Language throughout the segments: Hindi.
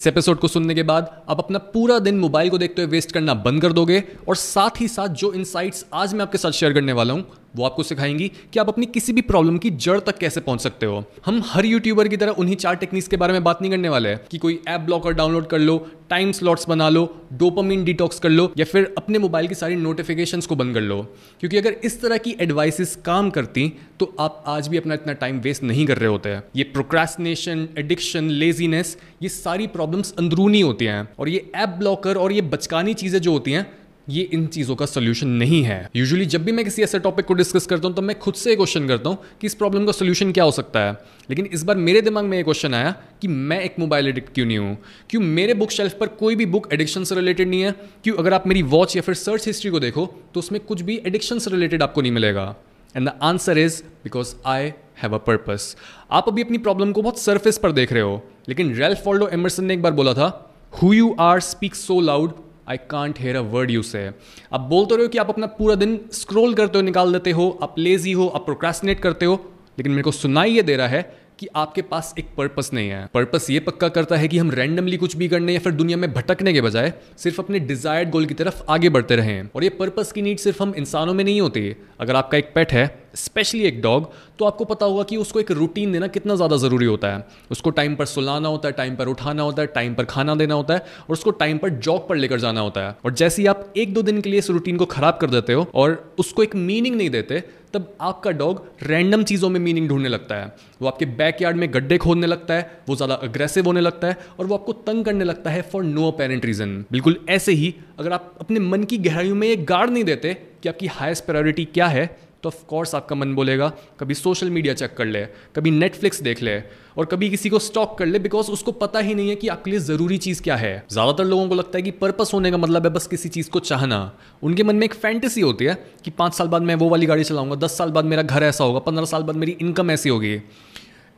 इस एपिसोड को सुनने के बाद आप अपना पूरा दिन मोबाइल को देखते हुए वेस्ट करना बंद कर दोगे और साथ ही साथ जो इनसाइट्स आज मैं आपके साथ शेयर करने वाला हूँ वो आपको सिखाएँगी कि आप अपनी किसी भी प्रॉब्लम की जड़ तक कैसे पहुँच सकते हो। हम हर यूट्यूबर की तरह उन्हीं चार टेक्निक्स के बारे में बात नहीं करने वाले कि कोई ऐप ब्लॉकर डाउनलोड कर लो टाइम स्लॉट्स बना लो डोपामिन डिटॉक्स कर लो, या फिर अपने मोबाइल की सारी नोटिफिकेशंस को बंद कर लो। क्योंकि अगर इस तरह की एडवाइसेस काम करती तो आप आज भी अपना इतना टाइम वेस्ट नहीं कर रहे होते हैं। ये प्रोक्रेस्टिनेशन एडिक्शन लेजीनेस ये सारी प्रॉब्लम्स अंदरूनी होती हैं। और ये ऐप ब्लॉकर और ये बचकानी चीज़ें जो होती हैं ये इन चीज़ों का सोल्यूशन नहीं है। यूजुअली जब भी मैं किसी ऐसे टॉपिक को डिस्कस करता हूँ तो मैं खुद से क्वेश्चन करता हूँ कि इस प्रॉब्लम का सोल्यूशन क्या हो सकता है। लेकिन इस बार मेरे दिमाग में एक क्वेश्चन आया कि मैं एक मोबाइल एडिक्ट क्यों नहीं हूँ? क्यों मेरे बुक शेल्फ पर कोई भी बुक एडिक्शन से रिलेटेड नहीं है? क्यों अगर आप मेरी वॉच या फिर सर्च हिस्ट्री को देखो तो उसमें कुछ भी एडिक्शन से रिलेटेड आपको नहीं मिलेगा। And the answer is because I have a purpose आप अभी अपनी प्रॉब्लम को बहुत सरफेस पर देख रहे हो, लेकिन रेल्फ वॉल्डो एमरसन ने एक बार बोला था who you are speak so loud I can't hear a word you say आप बोलते रहे हो कि आप अपना पूरा दिन स्क्रोल करते हो, निकाल देते हो, आप लेजी हो, आप प्रोक्रेस्टिनेट करते हो, लेकिन मेरे को सुनाई ये दे रहा है कि आपके पास एक पर्पस नहीं है। पर्पस ये पक्का करता है कि हम रैंडमली कुछ भी करने या फिर दुनिया में भटकने के बजाय सिर्फ़ अपने डिजायर्ड गोल की तरफ़ आगे बढ़ते रहें। और ये पर्पस की नीड सिर्फ़ हम इंसानों में नहीं होती। अगर आपका एक पेट है स्पेशली एक डॉग तो आपको पता होगा कि उसको एक रूटीन देना कितना ज़्यादा ज़रूरी होता है। उसको टाइम पर सुलाना होता है टाइम पर उठाना होता है टाइम पर खाना देना होता है और उसको टाइम पर जॉग पर लेकर जाना होता है। और जैसे ही आप एक दो दिन के लिए इस रूटीन को खराब कर देते हो और उसको एक मीनिंग नहीं देते, तब आपका डॉग रैंडम चीज़ों में मीनिंग ढूँढने लगता है। वो आपके बैकयार्ड में गड्ढे खोदने लगता है, वो ज़्यादा अग्रेसिव होने लगता है और वो आपको तंग करने लगता है फॉर नो अपेरेंट रीज़न बिल्कुल ऐसे ही अगर आप अपने मन की गहराइयों में ये गाड़ नहीं देते कि आपकी हाईएस्ट प्रायोरिटी क्या है तो ऑफ़ कोर्स आपका मन बोलेगा, कभी सोशल मीडिया चेक कर ले, कभी नेटफ्लिक्स देख ले, और कभी किसी को स्टॉक कर ले बिकॉज़ उसको पता ही नहीं है कि आपके लिए ज़रूरी चीज़ क्या है। ज़्यादातर लोगों को लगता है कि पर्पस होने का मतलब है बस किसी चीज़ को चाहना। उनके मन में एक फैंटेसी होती है कि पाँच साल बाद मैं वो वाली गाड़ी चलाऊँगा, दस साल बाद मेरा घर ऐसा होगा, पंद्रह साल बाद मेरी इनकम ऐसी होगी।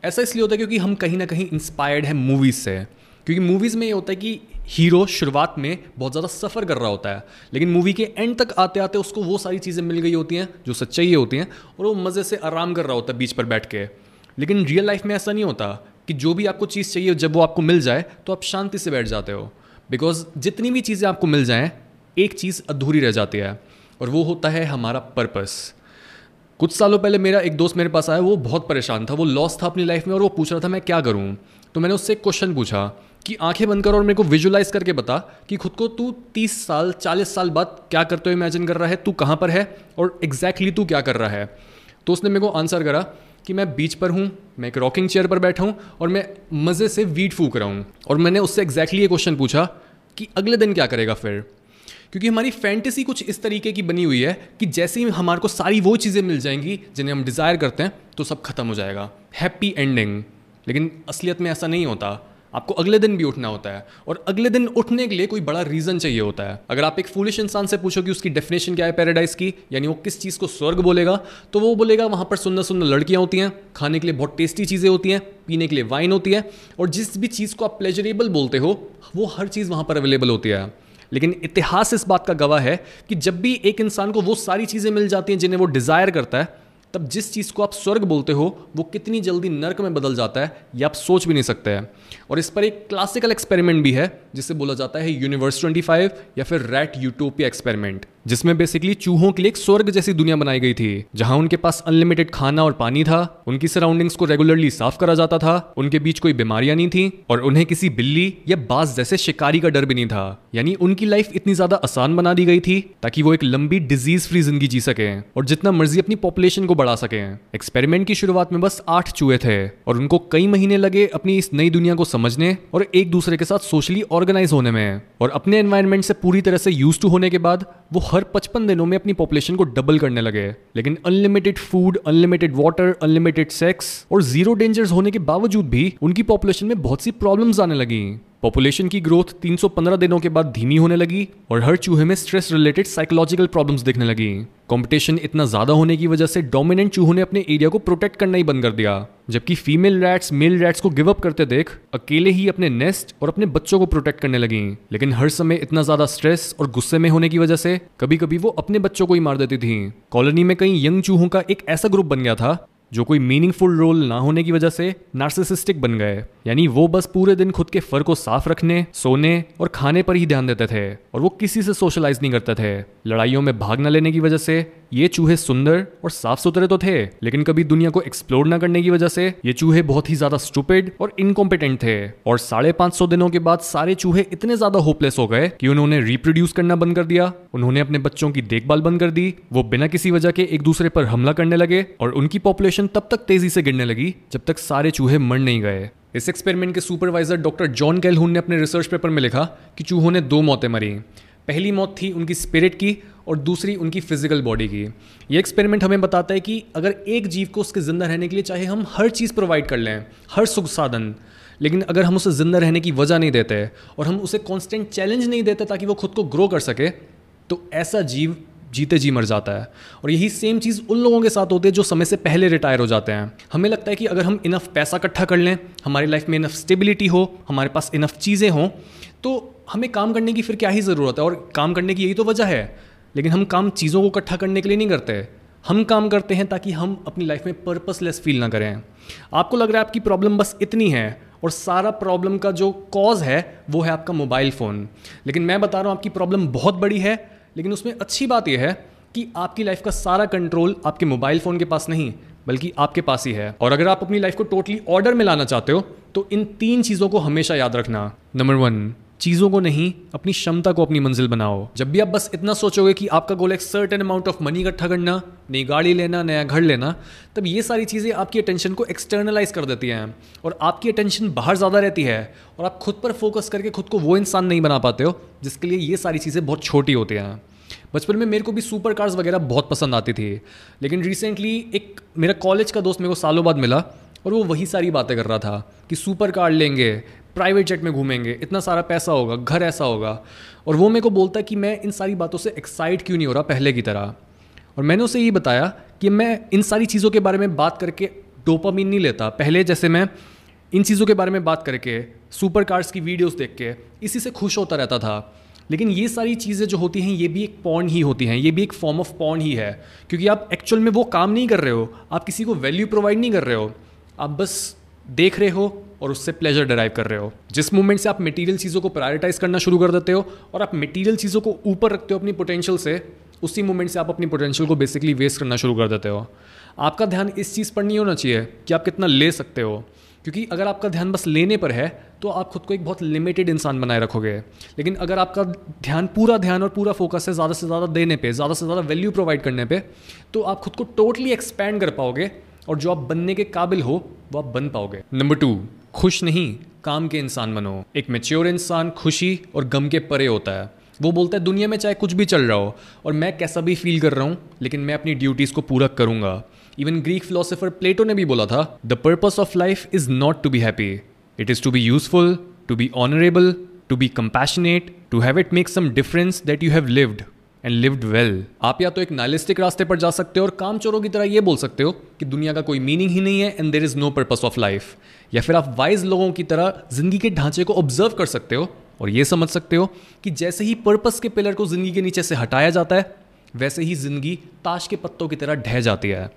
ऐसा इसलिए होता है क्योंकि हम कहीं ना कहीं इंस्पायर्ड है मूवीज़ से। क्योंकि मूवीज़ में ये होता है कि हीरो शुरुआत में बहुत ज़्यादा सफ़र कर रहा होता है। लेकिन मूवी के एंड तक आते आते उसको वो सारी चीज़ें मिल गई होती हैं, जो सच्चाई होती हैं, और वो मज़े से आराम कर रहा होता है बीच पर बैठ के। लेकिन रियल लाइफ में ऐसा नहीं होता कि जो भी आपको चीज़ चाहिए, जब वो आपको मिल जाए तो आप शांति से बैठ जाते हो। बिकॉज़ जितनी भी चीज़ें आपको मिल जाएँ, एक चीज़ अधूरी रह जाती है, और वो होता है हमारा पर्पस कुछ सालों पहले मेरा एक दोस्त मेरे पास आया, वो बहुत परेशान था, वो लॉस था अपनी लाइफ में, और वो पूछ रहा था, मैं क्या करूँ? तो मैंने उससे एक क्वेश्चन पूछा कि आँखें बंद कर और मेरे को विजुलाइज करके बता कि खुद को तू तीस साल, चालीस साल बाद क्या करते हुए इमेजिन कर रहा है? तू कहाँ पर है? और एग्जैक्टली exactly तू क्या कर रहा है? तो उसने मेरे को आंसर करा कि मैं बीच पर हूँ, मैं एक रॉकिंग चेयर पर बैठा हूँ और मैं मज़े से वीट फूक रहा हूँ। और मैंने उससे एग्जैक्टली ये क्वेश्चन पूछा कि अगले दिन क्या करेगा फिर? क्योंकि हमारी फैंटेसी कुछ इस तरीके की बनी हुई है कि जैसे ही हमारे को सारी वो चीज़ें मिल जाएँगी जिन्हें हम डिज़ायर करते हैं तो सब खत्म हो जाएगा। हैप्पी एंडिंग लेकिन असलियत में ऐसा नहीं होता। आपको अगले दिन भी उठना होता है। और अगले दिन उठने के लिए कोई बड़ा रीजन चाहिए होता है। अगर आप एक फूलिश इंसान से पूछो कि उसकी डेफिनेशन क्या है पैराडाइज की, यानी वो किस चीज़ को स्वर्ग बोलेगा तो वो बोलेगा वहाँ पर सुंदर सुंदर लड़कियाँ होती हैं, खाने के लिए बहुत टेस्टी चीज़ें होती हैं, पीने के लिए वाइन होती है, और जिस भी चीज़ को आप प्लेजरेबल बोलते हो, वो हर चीज़ वहाँ पर अवेलेबल होती है। लेकिन इतिहास इस बात का गवाह है कि जब भी एक इंसान को वो सारी चीज़ें मिल जाती हैं जिन्हें वो डिज़ायर करता है तब जिस चीज़ को आप स्वर्ग बोलते हो, वो कितनी जल्दी नर्क में बदल जाता है, ये आप सोच भी नहीं सकते हैं। और इस पर एक क्लासिकल एक्सपेरिमेंट भी है, जिसे बोला जाता है यूनिवर्स 25 या फिर रैट यूटोपिया एक्सपेरिमेंट जिसमें बेसिकली चूहों के लिए एक स्वर्ग जैसी दुनिया बनाई गई थी, जहाँ उनके पास अनलिमिटेड खाना और पानी था, उनकी सराउंडिंग्स को रेगुलरली साफ़ करा जाता था, उनके बीच कोई बीमारियाँ नहीं थी, और उन्हें किसी बिल्ली या बाज जैसे शिकारी का डर भी नहीं था। यानी उनकी लाइफ इतनी ज़्यादा आसान बना दी गई थी, ताकि वो एक लंबी डिज़ीज़ फ्री ज़िंदगी जी सके, और जितना मर्ज़ी अपनी पॉपुलेशन को बढ़ा सके। एक्सपेरिमेंट की शुरुआत में बस आठ चूहे थे, और उनको कई महीने लगे अपनी इस नई दुनिया को समझने और एक दूसरे के साथ सोशली ऑर्गेनाइज होने में, और अपने एनवायरमेंट से पूरी तरह से यूज़ टू होने के बाद वो हर पचपन दिनों में अपनी पॉपुलेशन को डबल करने लगे हैं। लेकिन unlimited food unlimited water unlimited sex और ज़ीरो डेंजर्स होने के बावजूद भी उनकी पॉपुलेशन में बहुत सी प्रॉब्लम्स आने लगी पॉपुलेशन की ग्रोथ 315 दिनों के बाद धीमी होने लगी और हर चूहे में स्ट्रेस रिलेटेड साइकोलॉजिकल प्रॉब्लम्स दिखने लगी कंपटीशन इतना ज़्यादा होने की वजह से डोमिनेंट चूहों ने अपने एरिया को प्रोटेक्ट करना ही बंद कर दिया। जबकि फीमेल रैट्स मेल रैट्स को गिव अप करते देख, अकेले ही अपने नेस्ट और अपने बच्चों को प्रोटेक्ट करने लगी लेकिन हर समय इतना ज़्यादा स्ट्रेस और गुस्से में होने की वजह से कभी कभी वो अपने बच्चों को ही मार देती थी। कॉलोनी में कई यंग चूहों का एक ऐसा ग्रुप बन गया था, जो कोई मीनिंगफुल रोल ना होने की वजह से नार्सिसिस्टिक बन गए। यानी वो बस पूरे दिन खुद के फर को साफ़ रखने, सोने और खाने पर ही ध्यान देते थे, और वो किसी से सोशलाइज नहीं करते थे। लड़ाइयों में भाग न लेने की वजह से ये चूहे सुंदर और साफ़ सुथरे तो थे, लेकिन कभी दुनिया को एक्सप्लोर ना करने की वजह से ये चूहे बहुत ही ज़्यादा स्टूपिड और इनकॉम्पिटेंट थे। और साढ़े पाँच सौ दिनों के बाद सारे चूहे इतने ज़्यादा होपलेस हो गए कि उन्होंने रिप्रोड्यूस करना बंद कर दिया। उन्होंने अपने बच्चों की देखभाल बंद कर दी। वो बिना किसी वजह के एक दूसरे पर हमला करने लगे और उनकी पॉपुलेशन तब तक तेज़ी से गिरने लगी जब तक सारे चूहे मर नहीं गए। इस एक्सपेरिमेंट के सुपरवाइजर डॉक्टर जॉन कैलहून ने अपने रिसर्च पेपर में लिखा कि चूहों ने दो मौतें मरी। पहली मौत थी उनकी स्पिरिट की और दूसरी उनकी फ़िज़िकल बॉडी की। ये एक्सपेरिमेंट हमें बताता है कि अगर एक जीव को उसके ज़िंदा रहने के लिए चाहे, हम हर चीज़ प्रोवाइड कर लें, हर सुख साधन, लेकिन अगर हम उसे ज़िंदा रहने की वजह नहीं देते और हम उसे कॉन्स्टेंट चैलेंज नहीं देते ताकि वो खुद को ग्रो कर सके तो ऐसा जीव जीते जी मर जाता है। और यही सेम चीज़ उन लोगों के साथ होती है जो समय से पहले रिटायर हो जाते हैं। हमें लगता है कि अगर हम इनफ पैसा इकट्ठा कर लें, हमारी लाइफ में इनफ स्टेबिलिटी हो, हमारे पास इनफ चीज़ें हों तो हमें काम करने की फिर क्या ही ज़रूरत है? और काम करने की यही तो वजह है। लेकिन हम काम चीज़ों को इकट्ठा करने के लिए नहीं करते। हम काम करते हैं ताकि हम अपनी लाइफ में पर्पसलेस फील ना करें। आपको लग रहा है आपकी प्रॉब्लम बस इतनी है और सारा प्रॉब्लम का जो कॉज है, वो है आपका मोबाइल फ़ोन लेकिन मैं बता रहा हूँ, आपकी प्रॉब्लम बहुत बड़ी है, लेकिन उसमें अच्छी बात यह है कि आपकी लाइफ का सारा कंट्रोल आपके मोबाइल फ़ोन के पास नहीं, बल्कि आपके पास ही है। और अगर आप अपनी लाइफ को टोटली ऑर्डर में लाना चाहते हो तो इन तीन चीज़ों को हमेशा याद रखना। नंबर वन चीज़ों को नहीं, अपनी क्षमता को अपनी मंजिल बनाओ। जब भी आप बस इतना सोचोगे कि आपका गोल एक सर्टेन अमाउंट ऑफ़ मनी इकट्ठा करना, नई गाड़ी लेना, नया घर लेना, तब ये सारी चीज़ें आपकी अटेंशन को एक्सटर्नलाइज कर देती हैं और आपकी अटेंशन बाहर ज़्यादा रहती है और आप खुद पर फोकस करके खुद को वो इंसान नहीं बना पाते हो, जिसके लिए ये सारी चीज़ें बहुत छोटी होती हैं। बचपन में मेरे को भी सुपर कार्स वगैरह बहुत पसंद आती थी, लेकिन रिसेंटली एक मेरा कॉलेज का दोस्त मेरे को सालों बाद मिला और वो वही सारी बातें कर रहा था कि सुपर कार लेंगे प्राइवेट जेट में घूमेंगे, इतना सारा पैसा होगा, घर ऐसा होगा। और वो मेरे को बोलता कि मैं इन सारी बातों से एक्साइट क्यों नहीं हो रहा पहले की तरह? और मैंने उसे ये बताया कि मैं इन सारी चीज़ों के बारे में बात करके डोपामीन नहीं लेता। पहले जैसे मैं इन चीज़ों के बारे में बात करके सुपर कार्स की वीडियोस देख के, इसी से खुश होता रहता था। लेकिन ये सारी चीज़ें जो होती हैं, ये भी एक पॉन ही होती हैं, ये भी एक फॉर्म ऑफ़ पॉन ही है। क्योंकि आप एक्चुअल में वो काम नहीं कर रहे हो, आप किसी को वैल्यू प्रोवाइड नहीं कर रहे हो। आप बस देख रहे हो और उससे प्लेजर डराइव कर रहे हो। जिस मूवमेंट से आप मटेरियल चीज़ों को प्रायोरिटाइज करना शुरू कर देते हो और आप मटेरियल चीज़ों को ऊपर रखते हो अपनी पोटेंशियल से, उसी मूवमेंट से आप अपनी पोटेंशियल को बेसिकली वेस्ट करना शुरू कर देते हो। आपका ध्यान इस चीज़ पर नहीं होना चाहिए कि आप कितना ले सकते हो। क्योंकि अगर आपका ध्यान बस लेने पर है तो आप खुद को एक बहुत लिमिटेड इंसान बनाए रखोगे। लेकिन अगर आपका ध्यान, पूरा ध्यान और पूरा फोकस है ज़्यादा से ज़्यादा देने पे, ज़्यादा से ज़्यादा वैल्यू प्रोवाइड करने पे तो आप खुद को टोटली एक्सपैंड कर पाओगे और जो आप बनने के काबिल हो, वो आप बन पाओगे। नंबर टू खुश नहीं, काम के इंसान बनो। एक मेच्योर इंसान खुशी और गम के परे होता है। वो बोलता है, दुनिया में चाहे कुछ भी चल रहा हो और मैं कैसा भी फील कर रहा हूँ, लेकिन मैं अपनी ड्यूटीज़ को पूरा करूँगा। इवन ग्रीक फिलोसोफर प्लेटो ने भी बोला था the purpose of life is not to be happy it is to be useful to be honourable to be compassionate to have it make some difference that you have lived and lived well आप या तो एक नाइलिस्टिक रास्ते पर जा सकते हो और काम चोरों की तरह ये बोल सकते हो कि दुनिया का कोई मीनिंग ही नहीं है and there is no purpose of life या फिर आप वाइज लोगों की तरह ज़िंदगी के ढांचे को ऑब्ज़र्व कर सकते हो और ये समझ सकते हो कि जैसे ही पर्पस के पिलर को ज़िंदगी के नीचे से हटाया जाता है, वैसे ही ज़िंदगी ताश के पत्तों की तरह ढह जाती है।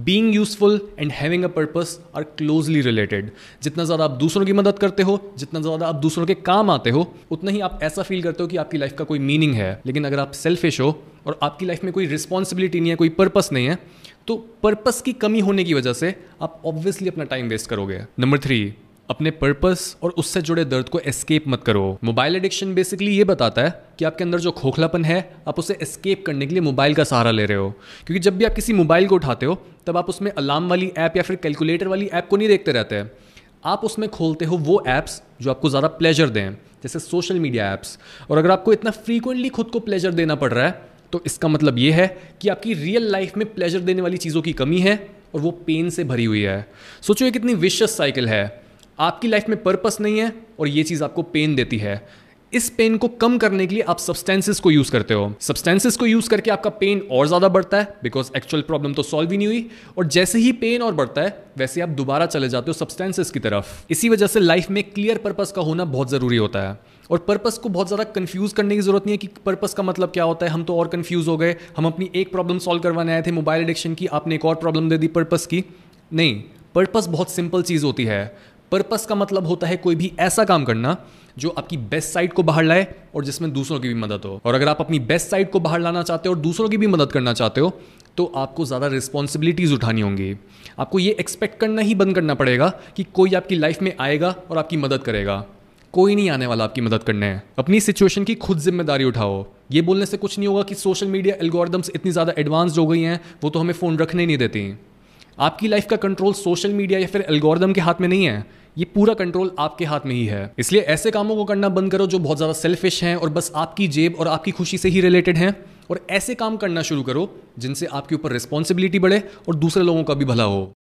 Being useful and having a purpose are closely related जितना ज़्यादा आप दूसरों की मदद करते हो, जितना ज़्यादा आप दूसरों के काम आते हो, उतना ही आप ऐसा फील करते हो कि आपकी लाइफ का कोई मीनिंग है। लेकिन अगर आप सेल्फिश हो और आपकी लाइफ में कोई रिस्पॉन्सिबिलिटी नहीं है, कोई पर्पस नहीं है तो पर्पस की कमी होने की वजह से आप ऑब्वियसली अपना टाइम वेस्ट करोगे। नंबर थ्री अपने पर्पस और उससे जुड़े दर्द को एस्केप मत करो। मोबाइल एडिक्शन बेसिकली ये बताता है कि आपके अंदर जो खोखलापन है, आप उसे एस्केप करने के लिए मोबाइल का सहारा ले रहे हो। क्योंकि जब भी आप किसी मोबाइल को उठाते हो, तब आप उसमें अलार्म वाली ऐप या फिर कैलकुलेटर वाली ऐप को नहीं देखते रहते। हैं आप उसमें खोलते हो वो ऐप्स जो आपको ज़्यादा प्लेजर दें, जैसे सोशल मीडिया ऐप्स और अगर आपको इतना फ्रीक्वेंटली खुद को प्लेजर देना पड़ रहा है तो इसका मतलब ये है कि आपकी रियल लाइफ में प्लेजर देने वाली चीज़ों की कमी है और वो पेन से भरी हुई है। सोचो ये कितनी विशस साइकिल है। आपकी लाइफ में पर्पस नहीं है और ये चीज़ आपको पेन देती है। इस पेन को कम करने के लिए आप सब्सटेंसेस को यूज़ करते हो। सब्सटेंसेस को यूज़ करके आपका पेन और ज़्यादा बढ़ता है बिकॉज़ एक्चुअल प्रॉब्लम तो सॉल्व ही नहीं हुई। और जैसे ही पेन और बढ़ता है, वैसे आप दोबारा चले जाते हो सब्सटेंसेस की तरफ़। इसी वजह से लाइफ में क्लियर पर्पस का होना बहुत ज़रूरी होता है। और पर्पस को बहुत ज़्यादा कंफ्यूज करने की ज़रूरत नहीं है कि पर्पस का मतलब क्या होता है। हम तो और कंफ्यूज हो गए। हम अपनी एक प्रॉब्लम सॉल्व करवाने आए थे मोबाइल एडिक्शन की, आपने एक और प्रॉब्लम दे दी पर्पस की। नहीं पर्पस बहुत सिंपल चीज़ होती है। पर्पस का मतलब होता है कोई भी ऐसा काम करना जो आपकी बेस्ट साइड को बाहर लाए और जिसमें दूसरों की भी मदद हो। और अगर आप अपनी बेस्ट साइड को बाहर लाना चाहते हो और दूसरों की भी मदद करना चाहते हो तो आपको ज़्यादा रिस्पॉन्सिबिलिटीज़ उठानी होंगी। आपको ये एक्सपेक्ट करना ही बंद करना पड़ेगा कि कोई आपकी लाइफ में आएगा और आपकी मदद करेगा। कोई नहीं आने वाला आपकी मदद करने। है अपनी सिचुएशन की खुद ज़िम्मेदारी उठाओ। ये बोलने से कुछ नहीं होगा कि सोशल मीडिया एल्गोरिदम्स इतनी ज़्यादा एडवांस्ड हो गई हैं, वो तो हमें फ़ोन रखने नहीं देती। आपकी लाइफ का कंट्रोल सोशल मीडिया या फिर एल्गोरिदम के हाथ में नहीं है, ये पूरा कंट्रोल आपके हाथ में ही है। इसलिए ऐसे कामों को करना बंद करो जो बहुत ज़्यादा सेल्फिश हैं और बस आपकी जेब और आपकी खुशी से ही रिलेटेड हैं। और ऐसे काम करना शुरू करो जिनसे आपके ऊपर रिस्पॉन्सिबिलिटी बढ़े और दूसरे लोगों का भी भला हो।